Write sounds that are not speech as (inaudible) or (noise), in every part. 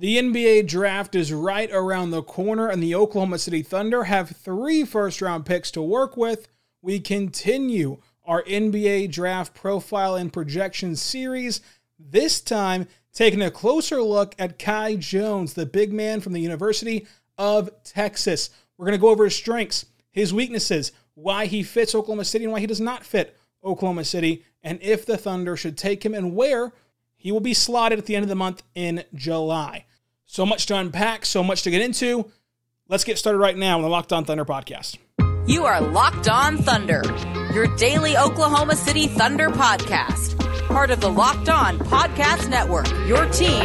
The NBA draft is right around the corner, and the Oklahoma City Thunder have three first round picks to work with. We continue our NBA draft profile and projection series, this time taking a closer look at Kai Jones, the big man from the University of Texas. We're going to go over his strengths, his weaknesses, why he fits Oklahoma City and why he does not fit Oklahoma City, and if the Thunder should take him and where he will be slotted at the end of the month in July. So much to unpack, so much to get into. Let's get started right now on the Locked On Thunder podcast. You are Locked On Thunder, your daily Oklahoma City Thunder podcast, part of the Locked On Podcast Network, your team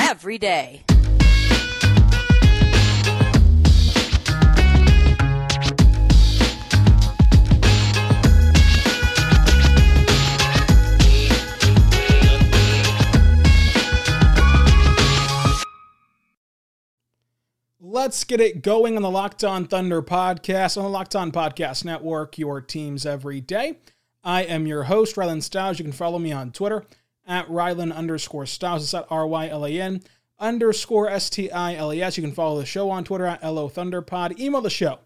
every day. Let's get it going on the Locked On Thunder podcast on the Locked On Podcast Network, your teams every day. I am your host, Rylan Stiles. You can follow me on Twitter at Rylan underscore Stiles. It's at R Y L A N underscore S T I L E S. You can follow the show on Twitter at LO Thunderpod. Email the show,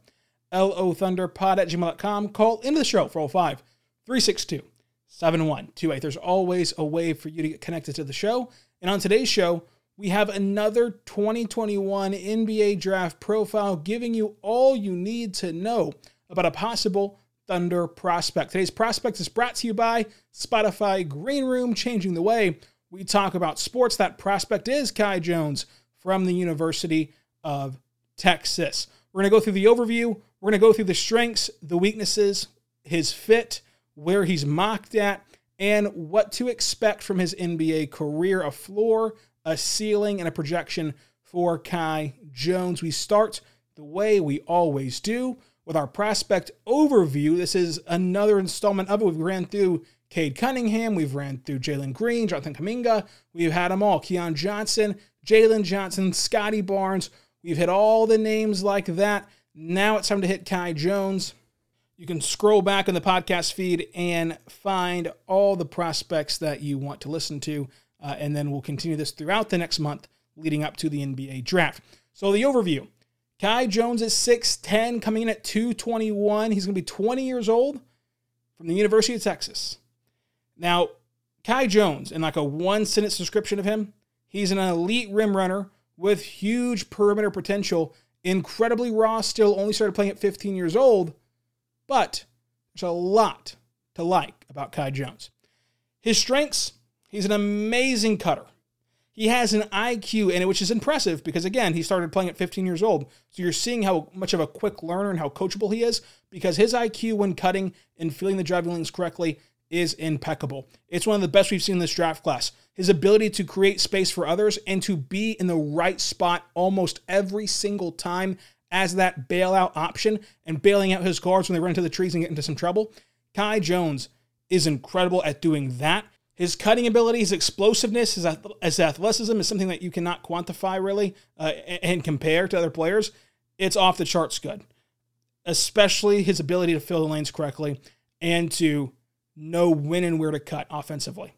LO Thunderpod at gmail.com. Call into the show, 405 362 7128. There's always a way for you to get connected to the show. And on today's show, we have another 2021 NBA draft profile giving you all you need to know about a possible Thunder prospect. Today's prospect is brought to you by Spotify Green Room, changing the way we talk about sports. That prospect is Kai Jones from the University of Texas. We're going to go through the overview. We're going to go through the strengths, the weaknesses, his fit, where he's mocked at, and what to expect from his NBA career, a floor, a ceiling, and a projection for Kai Jones. We start the way we always do with our prospect overview. This is another installment of it. We've ran through Cade Cunningham, we've ran through Jalen Green, Jonathan Kuminga, we've had them all. Keon Johnson, Jalen Johnson, Scotty Barnes. We've hit all the names like that. Now it's time to hit Kai Jones. You can scroll back in the podcast feed and find all the prospects that you want to listen to uh, and then we'll continue this throughout the next month leading up to the NBA draft. So, the overview Kai Jones is 6'10, coming in at 221. He's going to be 20 years old from the University of Texas. Now, Kai Jones, in like a one sentence description of him, he's an elite rim runner with huge perimeter potential, incredibly raw still, only started playing at 15 years old, but there's a lot to like about Kai Jones. His strengths He's an amazing cutter. He has an IQ, and which is impressive because again, he started playing at 15 years old. So you're seeing how much of a quick learner and how coachable he is because his IQ when cutting and feeling the driving lanes correctly is impeccable. It's one of the best we've seen in this draft class. His ability to create space for others and to be in the right spot almost every single time as that bailout option and bailing out his guards when they run into the trees and get into some trouble. Kai Jones is incredible at doing that. His cutting ability, his explosiveness, his, athleticism is something that you cannot quantify really uh, and compare to other players. It's off the charts good, especially his ability to fill the lanes correctly and to know when and where to cut offensively.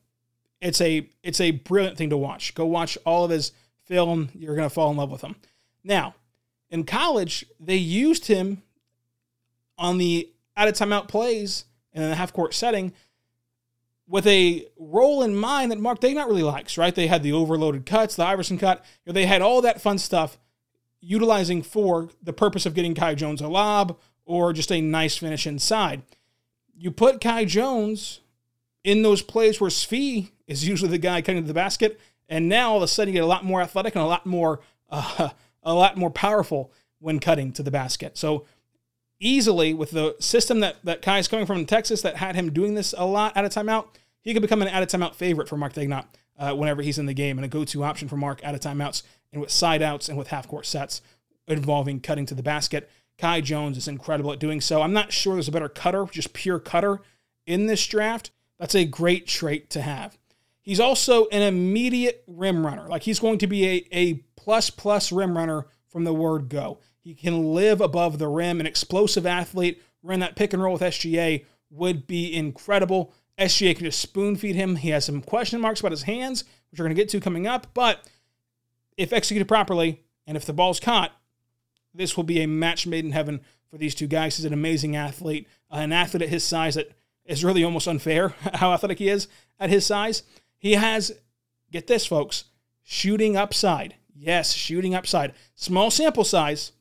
It's a it's a brilliant thing to watch. Go watch all of his film. You're to fall in love with him. Now, in college, they used him on the out of timeout plays in the half court setting with a role in mind that Mark Daigneault really likes, right? They had the overloaded cuts, the Iverson cut. You know, they had all that fun stuff utilizing for the purpose of getting Kai Jones a lob or just a nice finish inside. You put Kai Jones in those plays where Svi is usually the guy cutting to the basket, and now all of a sudden you get a lot more athletic and a lot more uh, (laughs) a lot more powerful when cutting to the basket. So easily with the system that, that Kai is coming from in Texas that had him doing this a lot at a timeout, he could become an out of timeout favorite for Mark Daigneault uh, whenever he's in the game and a go to option for Mark out of timeouts and with side outs and with half court sets involving cutting to the basket. Kai Jones is incredible at doing so. I'm not sure there's a better cutter, just pure cutter in this draft. That's a great trait to have. He's also an immediate rim runner. Like he's going to be a, a plus plus rim runner from the word go. He can live above the rim. An explosive athlete, run that pick and roll with SGA would be incredible. SGA can just spoon feed him. He has some question marks about his hands, which we're going to get to coming up, but if executed properly and if the ball's caught, this will be a match made in heaven for these two guys. He's an amazing athlete, an athlete at his size that is really almost unfair (laughs) how athletic he is at his size. He has, get this, folks, shooting upside. Yes, shooting upside. Small sample size,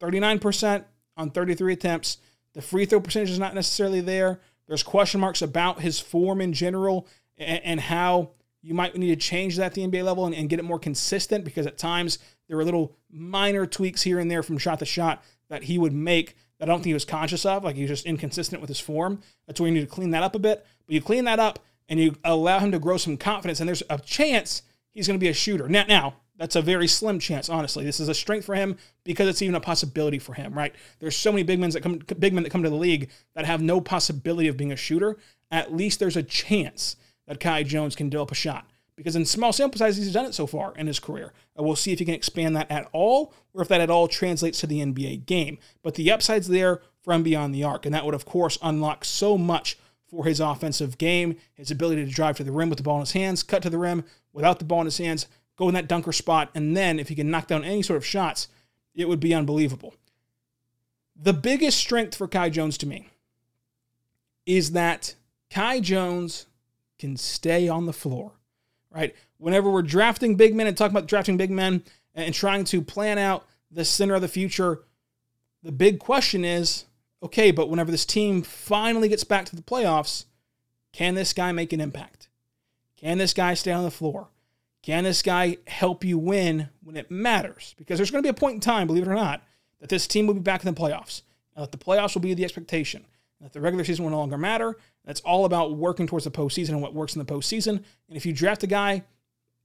39% on 33 attempts. The free throw percentage is not necessarily there. There's question marks about his form in general and, and how you might need to change that at the NBA level and, and, get it more consistent because at times there were little minor tweaks here and there from shot to shot that he would make that I don't think he was conscious of. Like he was just inconsistent with his form. That's where you need to clean that up a bit. But you clean that up and you allow him to grow some confidence, and there's a chance he's going to be a shooter. Now, now that's a very slim chance, honestly. This is a strength for him because it's even a possibility for him, right? There's so many big men that come big men that come to the league that have no possibility of being a shooter. At least there's a chance that Kai Jones can develop a shot. Because in small sample sizes, he's done it so far in his career. And we'll see if he can expand that at all, or if that at all translates to the NBA game. But the upside's there from beyond the arc, and that would, of course, unlock so much for his offensive game, his ability to drive to the rim with the ball in his hands, cut to the rim without the ball in his hands, go in that dunker spot, and then if he can knock down any sort of shots, it would be unbelievable. The biggest strength for Kai Jones to me is that Kai Jones can stay on the floor, right? Whenever we're drafting big men and talking about drafting big men and trying to plan out the center of the future, the big question is okay, but whenever this team finally gets back to the playoffs, can this guy make an impact? Can this guy stay on the floor? Can this guy help you win when it matters? Because there's going to be a point in time, believe it or not, that this team will be back in the playoffs. And that the playoffs will be the expectation. That the regular season will no longer matter. That's all about working towards the postseason and what works in the postseason. And if you draft a guy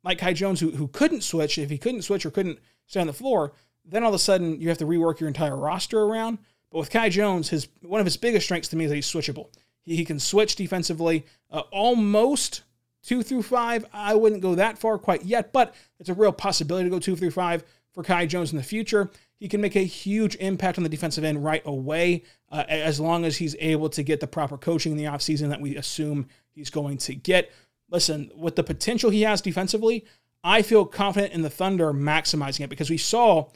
like Kai Jones who, who couldn't switch, if he couldn't switch or couldn't stay on the floor, then all of a sudden you have to rework your entire roster around. But with Kai Jones, his one of his biggest strengths to me is that he's switchable. He, he can switch defensively uh, almost two through five. I wouldn't go that far quite yet, but it's a real possibility to go two through five for Kai Jones in the future. He can make a huge impact on the defensive end right away, uh, as long as he's able to get the proper coaching in the offseason that we assume he's going to get. Listen, with the potential he has defensively, I feel confident in the Thunder maximizing it because we saw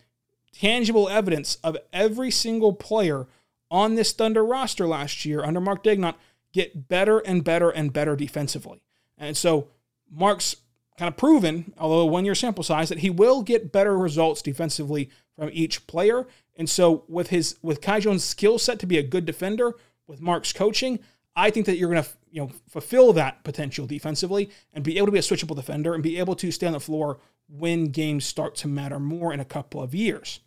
tangible evidence of every single player on this Thunder roster last year under Mark Daigneault get better and better and better defensively. And so Mark's kind of proven, although a one year sample size, that he will get better results defensively from each player. And so with his with Kai Jones' skill set to be a good defender, with Mark's coaching, I think that you're going to you know fulfill that potential defensively and be able to be a switchable defender and be able to stay on the floor when games start to matter more in a couple of years.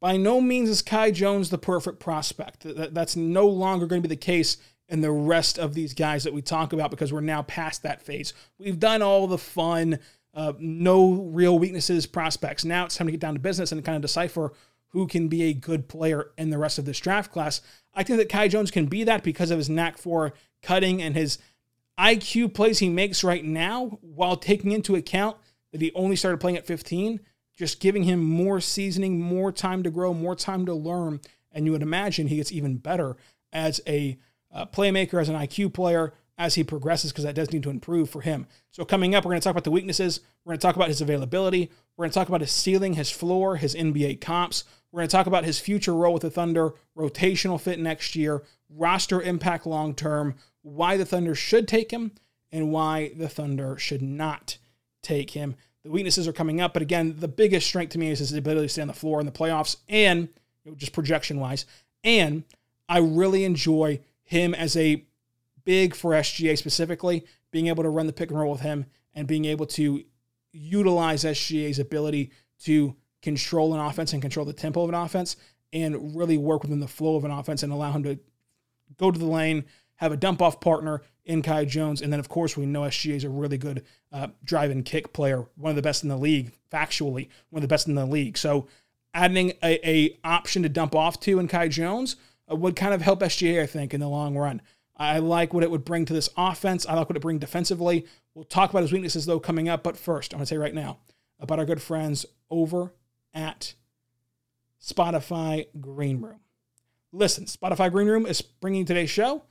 By no means is Kai Jones the perfect prospect. That's no longer going to be the case and the rest of these guys that we talk about because we're now past that phase. We've done all the fun, uh, no real weaknesses prospects. Now it's time to get down to business and kind of decipher who can be a good player in the rest of this draft class. I think that Kai Jones can be that because of his knack for cutting and his IQ plays he makes right now while taking into account that he only started playing at 15, just giving him more seasoning, more time to grow, more time to learn. And you would imagine he gets even better as a uh, playmaker, as an IQ player, as he progresses, because that does need to improve for him. So, coming up, we're going to talk about the weaknesses. We're going to talk about his availability. We're going to talk about his ceiling, his floor, his NBA comps. We're going to talk about his future role with the Thunder, rotational fit next year, roster impact long term, why the Thunder should take him, and why the Thunder should not take him. The weaknesses are coming up, but again, the biggest strength to me is his ability to stay on the floor in the playoffs and you know, just projection wise. And I really enjoy him as a big for SGA specifically, being able to run the pick and roll with him and being able to utilize SGA's ability to control an offense and control the tempo of an offense and really work within the flow of an offense and allow him to go to the lane, have a dump off partner in Kai Jones. And then, of course, we know SGA is a really good uh, drive and kick player, one of the best in the league, factually, one of the best in the league. So adding a, a option to dump off to in Kai Jones Uh, would kind of help SGA, I think, in the long run. I like what it would bring to this offense. I like what it bring defensively. We'll talk about his weaknesses, though, coming up. But first, I'm going to say right now about our good friends over at Spotify Green Room. Listen, Spotify Green Room is bringing today's show.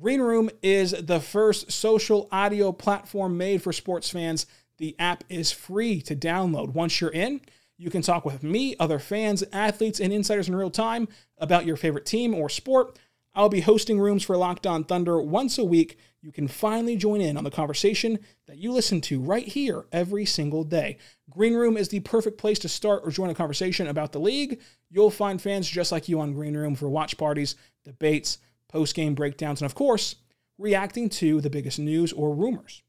Green Room is the first social audio platform made for sports fans The app is free to download. Once you're in, you can talk with me, other fans, athletes, and insiders in real time about your favorite team or sport. I'll be hosting rooms for Locked On Thunder once a week. You can finally join in on the conversation that you listen to right here every single day. Green Room is the perfect place to start or join a conversation about the league. You'll find fans just like you on Green Room for watch parties, debates, post game breakdowns, and of course, reacting to the biggest news or rumors.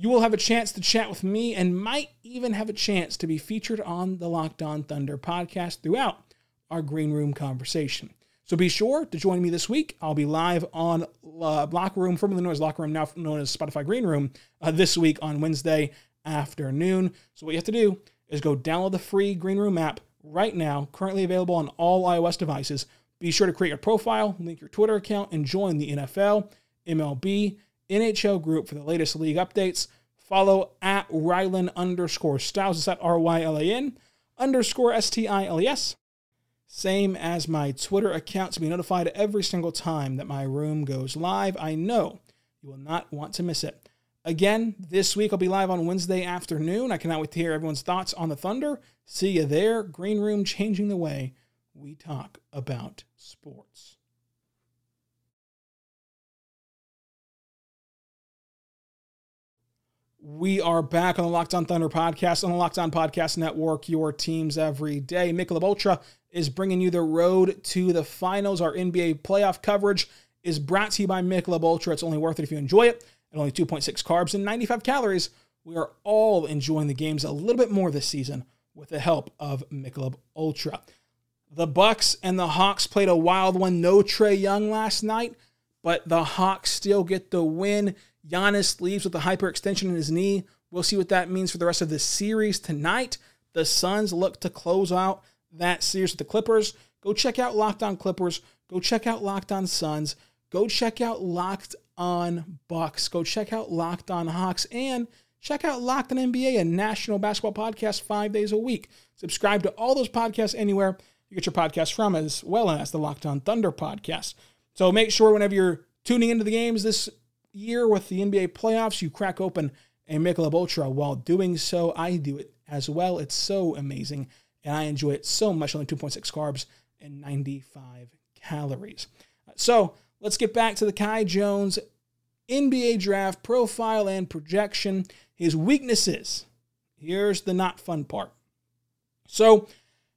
You will have a chance to chat with me and might even have a chance to be featured on the Locked On Thunder podcast throughout our Green Room conversation. So be sure to join me this week. I'll be live on uh, Locker Room, formerly known as Locker Room, now known as Spotify Green Room, uh, this week on Wednesday afternoon. So what you have to do is go download the free Green Room app right now, currently available on all iOS devices. Be sure to create your profile, link your Twitter account, and join the NFL, MLB, NHL group for the latest league updates. Follow at Rylan underscore Stiles. At R Y L A N underscore S T I L E S same as my Twitter account to be notified every single time that my room goes live. I know you will not want to miss it. Again, this week I'll be live on Wednesday afternoon. I cannot wait to hear everyone's thoughts on the Thunder. See you there. Green Room changing the way we talk about sports. We are back on the Locked On Thunder podcast on the Locked On Podcast Network, your teams every day. Michelob Ultra is bringing you the road to the finals. Our NBA playoff coverage is brought to you by Michelob Ultra. It's only worth it if you enjoy it. At only 2.6 carbs and 95 calories, we are all enjoying the games a little bit more this season with the help of Michelob Ultra. The Bucks and the Hawks played a wild one. No Trae Young last night, but the Hawks still get the win. Giannis leaves with a hyperextension in his knee. We'll see what that means for the rest of the series tonight. The Suns look to close out that series with the Clippers, go check out Locked On Clippers. Go check out Locked On Suns. Go check out Locked On Bucks. Go check out Locked On Hawks. And check out Locked On NBA, a national basketball podcast five days a week. Subscribe to all those podcasts anywhere you get your podcast from, as well as the Locked On Thunder podcast. So make sure whenever you're tuning into the games this year with the NBA playoffs, you crack open a Michelob Ultra. While doing so, I do it as well. It's so amazing and I enjoy it so much. Only 2.6 carbs and 95 calories. So let's get back to the Kai Jones NBA draft profile and projection. His weaknesses. Here's the not fun part. So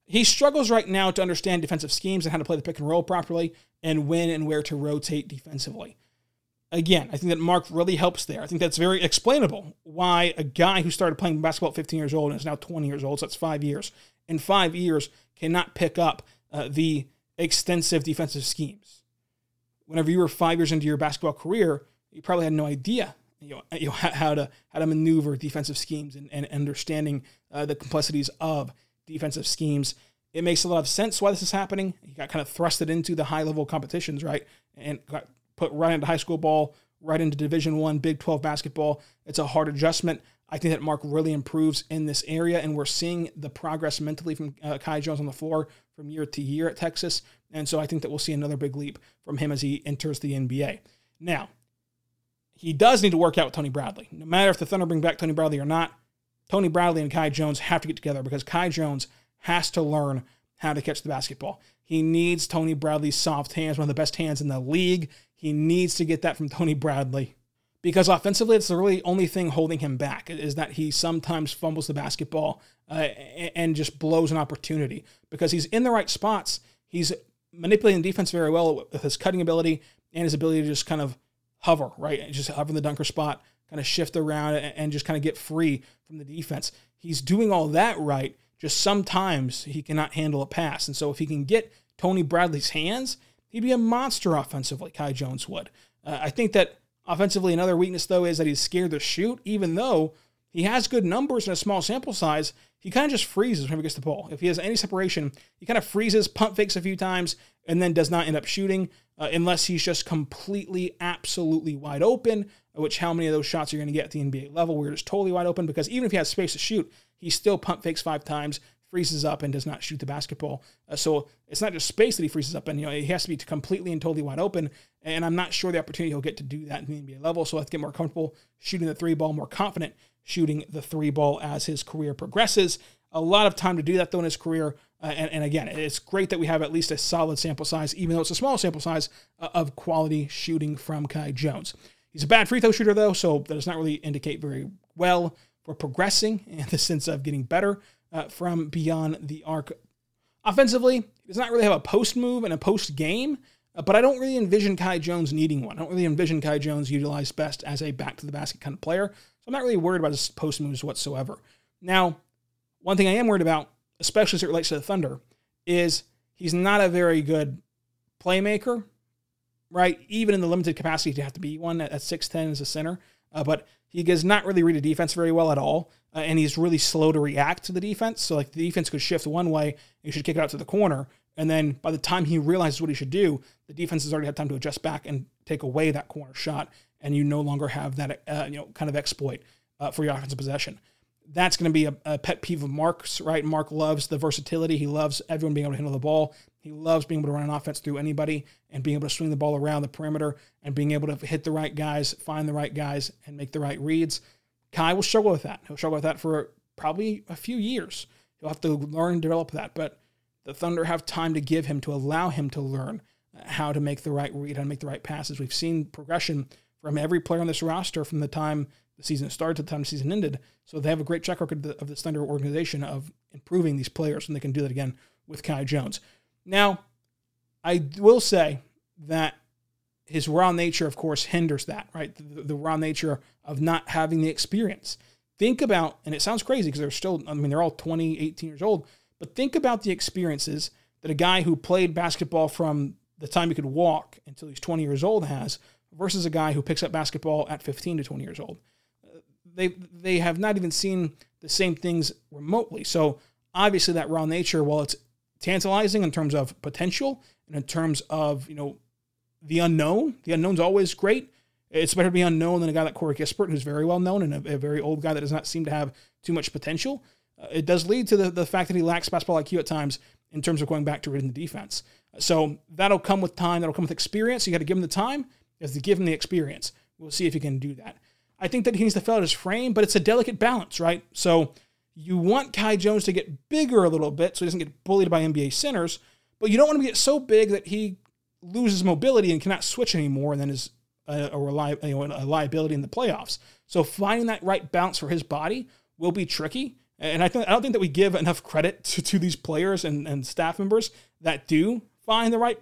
he struggles right now to understand defensive schemes and how to play the pick and roll properly and when and where to rotate defensively. Again, I think that Mark really helps there. I think that's very explainable why a guy who started playing basketball at 15 years old and is now 20 years old, so that's five years, in five years cannot pick up uh, the extensive defensive schemes. Whenever you were five years into your basketball career, you probably had no idea you know, you know how to how to maneuver defensive schemes and, and understanding uh, the complexities of defensive schemes. It makes a lot of sense why this is happening. He got kind of thrusted into the high level competitions, right, and got put right into high school ball, right into Division One, Big Twelve basketball. It's a hard adjustment. I think that Mark really improves in this area, and we're seeing the progress mentally from uh, Kai Jones on the floor from year to year at Texas. And so I think that we'll see another big leap from him as he enters the NBA. Now, he does need to work out with Tony Bradley. No matter if the Thunder bring back Tony Bradley or not, Tony Bradley and Kai Jones have to get together because Kai Jones has to learn how to catch the basketball. He needs Tony Bradley's soft hands, one of the best hands in the league. He needs to get that from Tony Bradley because offensively, it's the really only thing holding him back is that he sometimes fumbles the basketball uh, and just blows an opportunity because he's in the right spots. He's manipulating defense very well with his cutting ability and his ability to just kind of hover, right? Just hover in the dunker spot, kind of shift around and just kind of get free from the defense. He's doing all that right. Just sometimes he cannot handle a pass. And so if he can get Tony Bradley's hands, he'd be a monster offensively, Kai Jones would. Uh, I think that Offensively, another weakness, though, is that he's scared to shoot, even though he has good numbers in a small sample size. He kind of just freezes whenever he gets the ball. If he has any separation, he kind of freezes, pump fakes a few times, and then does not end up shooting uh, unless he's just completely, absolutely wide open. Which, how many of those shots are going to get at the NBA level where just totally wide open? Because even if he has space to shoot, he still pump fakes five times, freezes up and does not shoot the basketball. Uh, so it's not just space that he freezes up in. You know, he has to be completely and totally wide open. And I'm not sure the opportunity he'll get to do that in the NBA level. So I have to get more comfortable shooting the three ball, more confident shooting the three ball as his career progresses. A lot of time to do that though in his career. Uh, and, and, again, it's great that we have at least a solid sample size, even though it's a small sample size, uh, of quality shooting from Kai Jones. He's a bad free throw shooter, though, so that does not really indicate very well for progressing in the sense of getting better uh, from beyond the arc. Offensively, he does not really have a post move and a post game, uh, but I don't really envision Kai Jones needing one. I don't really envision Kai Jones utilized best as a back to the basket kind of player, so I'm not really worried about his post moves whatsoever. Now, one thing I am worried about, especially as it relates to the Thunder, is he's not a very good playmaker right? Even in the limited capacity to have to be one at, 6'10 as a center. Uh, but he does not really read a defense very well at all. Uh, and he's really slow to react to the defense. So, like, the defense could shift one way, he should kick it out to the corner. And then by the time he realizes what he should do, the defense has already had time to adjust back and take away that corner shot. And you no longer have that, uh, you know, kind of exploit uh, for your offensive possession that's going to be a, a, pet peeve of Mark's, right? Mark loves the versatility. He loves everyone being able to handle the ball. He loves being able to run an offense through anybody and being able to swing the ball around the perimeter and being able to hit the right guys, find the right guys, and make the right reads. Kai will struggle with that. He'll struggle with that for probably a few years. He'll have to learn and develop that. But the Thunder have time to give him to allow him to learn how to make the right read, how to make the right passes. We've seen progression from every player on this roster from the time the season started to the time the season ended. So they have a great track record of this Thunder organization of improving these players, and they can do that again with Kai Jones. Now, I will say that his raw nature, of course, hinders that, right? The, the raw nature of not having the experience. Think about, and it sounds crazy because they're still, I mean, they're all 20, 18 years old, but think about the experiences that a guy who played basketball from the time he could walk until he's 20 years old has versus a guy who picks up basketball at 15 to 20 years old they they have not even seen the same things remotely. So obviously that raw nature, while it's tantalizing in terms of potential and in terms of you know the unknown, the unknown's always great. It's better to be unknown than a guy like Corey Kispert, who's very well known and a, a very old guy that does not seem to have too much potential. Uh, it does lead to the, the fact that he lacks basketball IQ at times in terms of going back to reading the defense. So that'll come with time. That'll come with experience. You got to give him the time. You have to give him the experience. We'll see if he can do that. I think that he needs to fill out his frame, but it's a delicate balance, right? So you want Kai Jones to get bigger a little bit so he doesn't get bullied by NBA centers, but you don't want him to get so big that he loses mobility and cannot switch anymore and then is a, a, reli- a liability in the playoffs. So finding that right balance for his body will be tricky. And I, think, I don't think that we give enough credit to, to these players and, and staff members that do find the right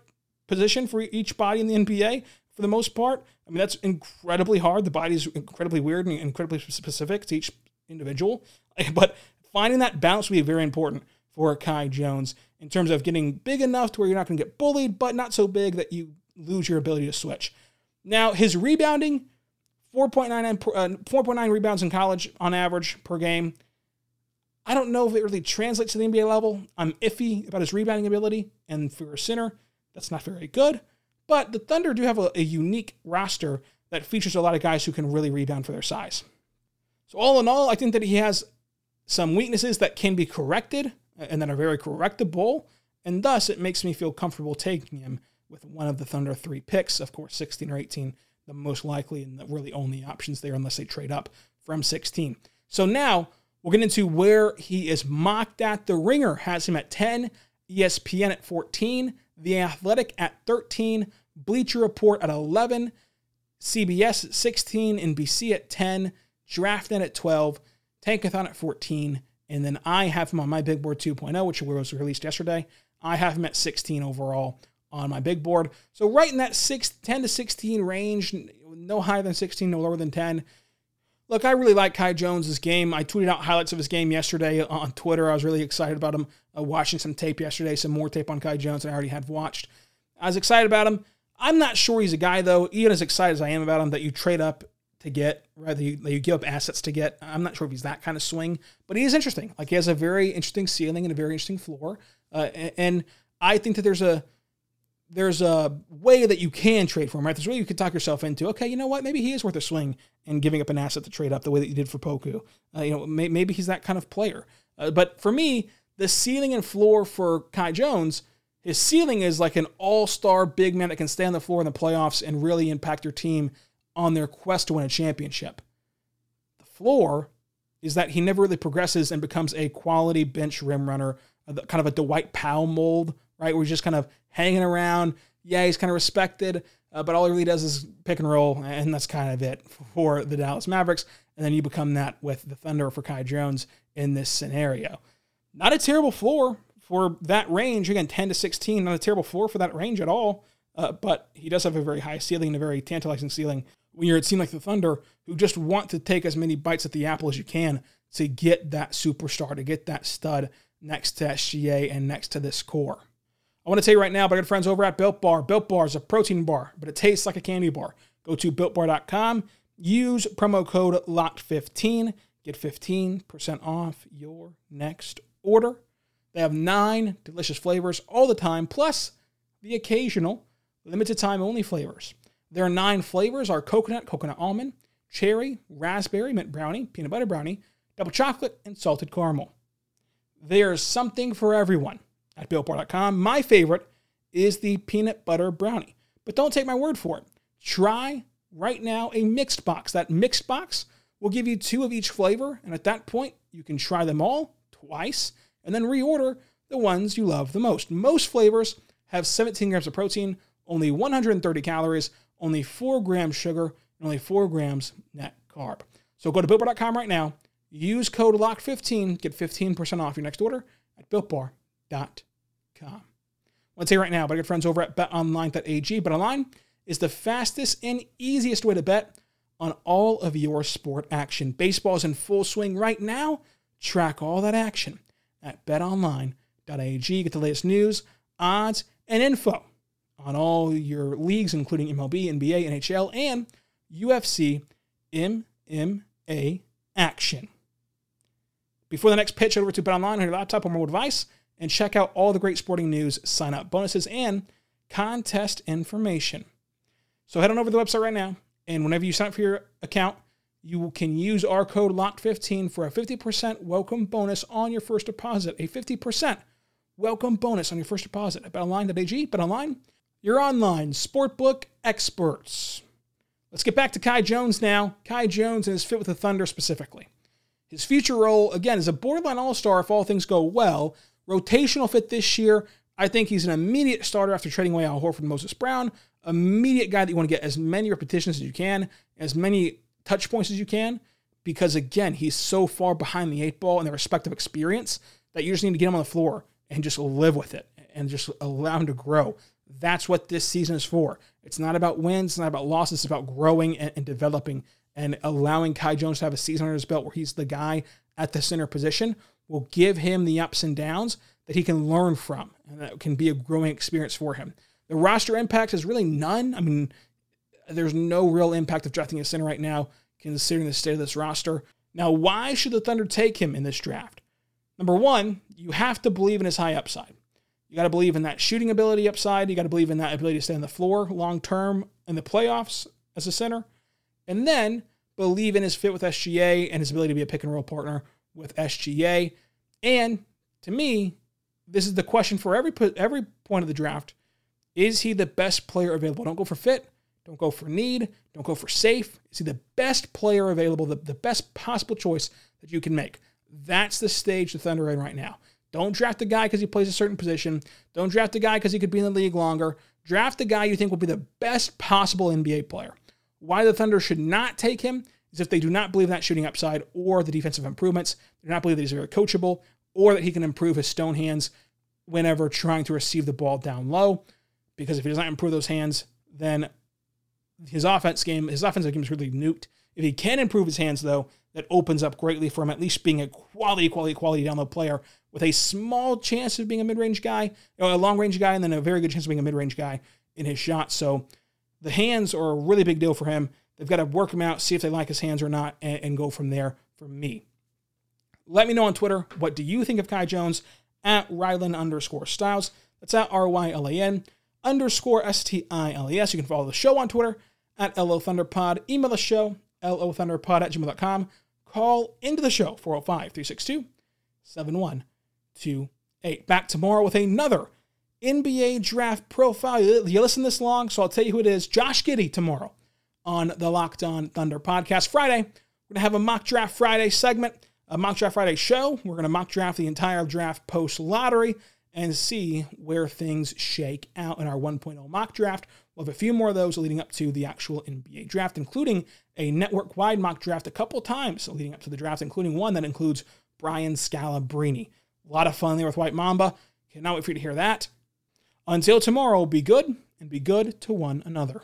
position for each body in the NBA for the most part. I mean, that's incredibly hard. The body is incredibly weird and incredibly specific to each individual. (laughs) But finding that balance will be very important for Kai Jones in terms of getting big enough to where you're not going to get bullied, but not so big that you lose your ability to switch. Now, his rebounding, 4.99, uh, 4.9 rebounds in college on average per game. I don't know if it really translates to the NBA level. I'm iffy about his rebounding ability, and for a center, that's not very good. But the Thunder do have a, a unique roster that features a lot of guys who can really rebound for their size. So, all in all, I think that he has some weaknesses that can be corrected and that are very correctable. And thus, it makes me feel comfortable taking him with one of the Thunder three picks. Of course, 16 or 18, the most likely and the really only options there, unless they trade up from 16. So now we'll get into where he is mocked at. The Ringer has him at 10, ESPN at 14, The Athletic at 13, Bleacher Report at 11, CBS at 16, NBC at 10, DraftNet at 12, Tankathon at 14, and then I have him on my big board 2.0, which was released yesterday. I have him at 16 overall on my big board. So right in that six, 10 to 16 range, no higher than 16, no lower than 10. Look, I really like Kai Jones' game. I tweeted out highlights of his game yesterday on Twitter. I was really excited about him. Uh, watching some tape yesterday, some more tape on Kai Jones I already had watched. I was excited about him. I'm not sure he's a guy though, even as excited as I am about him, that you trade up to get, rather you, you give up assets to get. I'm not sure if he's that kind of swing, but he is interesting. Like he has a very interesting ceiling and a very interesting floor. Uh, and I think that there's a there's a way that you can trade for him, right? There's a way you could talk yourself into, okay, you know what? Maybe he is worth a swing and giving up an asset to trade up the way that you did for Poku. Uh, you know, may, maybe he's that kind of player. Uh, but for me, the ceiling and floor for Kai Jones, his ceiling is like an all star big man that can stay on the floor in the playoffs and really impact your team on their quest to win a championship. The floor is that he never really progresses and becomes a quality bench rim runner, kind of a Dwight Powell mold, right? Where he's just kind of hanging around. Yeah, he's kind of respected, uh, but all he really does is pick and roll, and that's kind of it for the Dallas Mavericks. And then you become that with the Thunder for Kai Jones in this scenario. Not a terrible floor for that range. Again, 10 to 16, not a terrible floor for that range at all. Uh, but he does have a very high ceiling, a very tantalizing ceiling. When you're a team like the Thunder, who just want to take as many bites at the apple as you can to get that superstar, to get that stud next to SGA and next to this core. I want to tell you right now, my good friends over at Built Bar. Built Bar is a protein bar, but it tastes like a candy bar. Go to builtbar.com, use promo code LOCKED15, get 15% off your next order. They have nine delicious flavors all the time, plus the occasional limited time only flavors. Their nine flavors are coconut, coconut almond, cherry, raspberry, mint brownie, peanut butter brownie, double chocolate, and salted caramel. There's something for everyone at BuiltBar.com. My favorite is the peanut butter brownie, but don't take my word for it. Try right now a mixed box. That mixed box will give you two of each flavor, and at that point, you can try them all twice and then reorder the ones you love the most. Most flavors have 17 grams of protein, only 130 calories, only 4 grams sugar, and only 4 grams net carb. So go to BuiltBar.com right now, use code LOCK15, get 15% off your next order at BuiltBar.com. To tell right now, but got friends over at betonline.ag. BetOnline is the fastest and easiest way to bet on all of your sport action. Baseball is in full swing right now. Track all that action at betonline.ag. Get the latest news, odds, and info on all your leagues, including MLB, NBA, NHL, and UFC MMA action. Before the next pitch, over to BetOnline on your laptop or mobile device and check out all the great sporting news, sign up bonuses, and contest information. So head on over to the website right now, and whenever you sign up for your account, you can use our code LOCKED15 for a 50% welcome bonus on your first deposit. A 50% welcome bonus on your first deposit at betonline.ag. BetOnline, your online sportbook experts. Let's get back to Kai Jones now. Kai Jones and his fit with the Thunder specifically. His future role, again, is a borderline all star if all things go well. Rotational fit this year. I think he's an immediate starter after trading away Al Horford and Moses Brown. Immediate guy that you want to get as many repetitions as you can, as many touch points as you can, because again, he's so far behind the eight ball in the respective experience that you just need to get him on the floor and just live with it and just allow him to grow. That's what this season is for. It's not about wins, it's not about losses, it's about growing and, and developing and allowing Kai Jones to have a season under his belt where he's the guy at the center position will give him the ups and downs that he can learn from and that can be a growing experience for him. The roster impact is really none. I mean, there's no real impact of drafting a center right now, considering the state of this roster. Now, why should the Thunder take him in this draft? Number one, you have to believe in his high upside. You got to believe in that shooting ability upside. You got to believe in that ability to stay on the floor long term in the playoffs as a center. And then believe in his fit with SGA and his ability to be a pick and roll partner with SGA. And to me, this is the question for every every point of the draft. Is he the best player available? Don't go for fit. Don't go for need. Don't go for safe. Is he the best player available, the, the best possible choice that you can make? That's the stage the Thunder are in right now. Don't draft a guy because he plays a certain position. Don't draft a guy because he could be in the league longer. Draft the guy you think will be the best possible NBA player. Why the Thunder should not take him is if they do not believe in that shooting upside or the defensive improvements. They do not believe that he's very coachable or that he can improve his stone hands whenever trying to receive the ball down low. Because if he does not improve those hands, then his offense game, his offensive game is really nuked. If he can improve his hands, though, that opens up greatly for him at least being a quality, quality, quality down low player with a small chance of being a mid range guy, uh, a long range guy, and then a very good chance of being a mid range guy in his shot. So the hands are a really big deal for him. They've got to work him out, see if they like his hands or not, and, and go from there for me. Let me know on Twitter what do you think of Kai Jones at Rylan underscore Stiles. That's at R Y L A N underscore S T I L E S. You can follow the show on Twitter at LO Thunderpod. Email the show, LOThunderpod at gmail.com. Call into the show, 405 362 71 to 8. Back tomorrow with another NBA draft profile. You listen this long, so I'll tell you who it is. Josh Giddey tomorrow on the Locked On Thunder podcast. Friday, we're going to have a mock draft Friday segment, a mock draft Friday show. We're going to mock draft the entire draft post lottery and see where things shake out in our 1.0 mock draft. We'll have a few more of those leading up to the actual NBA draft, including a network wide mock draft a couple times leading up to the draft, including one that includes Brian Scalabrine. A lot of fun there with White Mamba. Cannot wait for you to hear that. Until tomorrow, be good and be good to one another.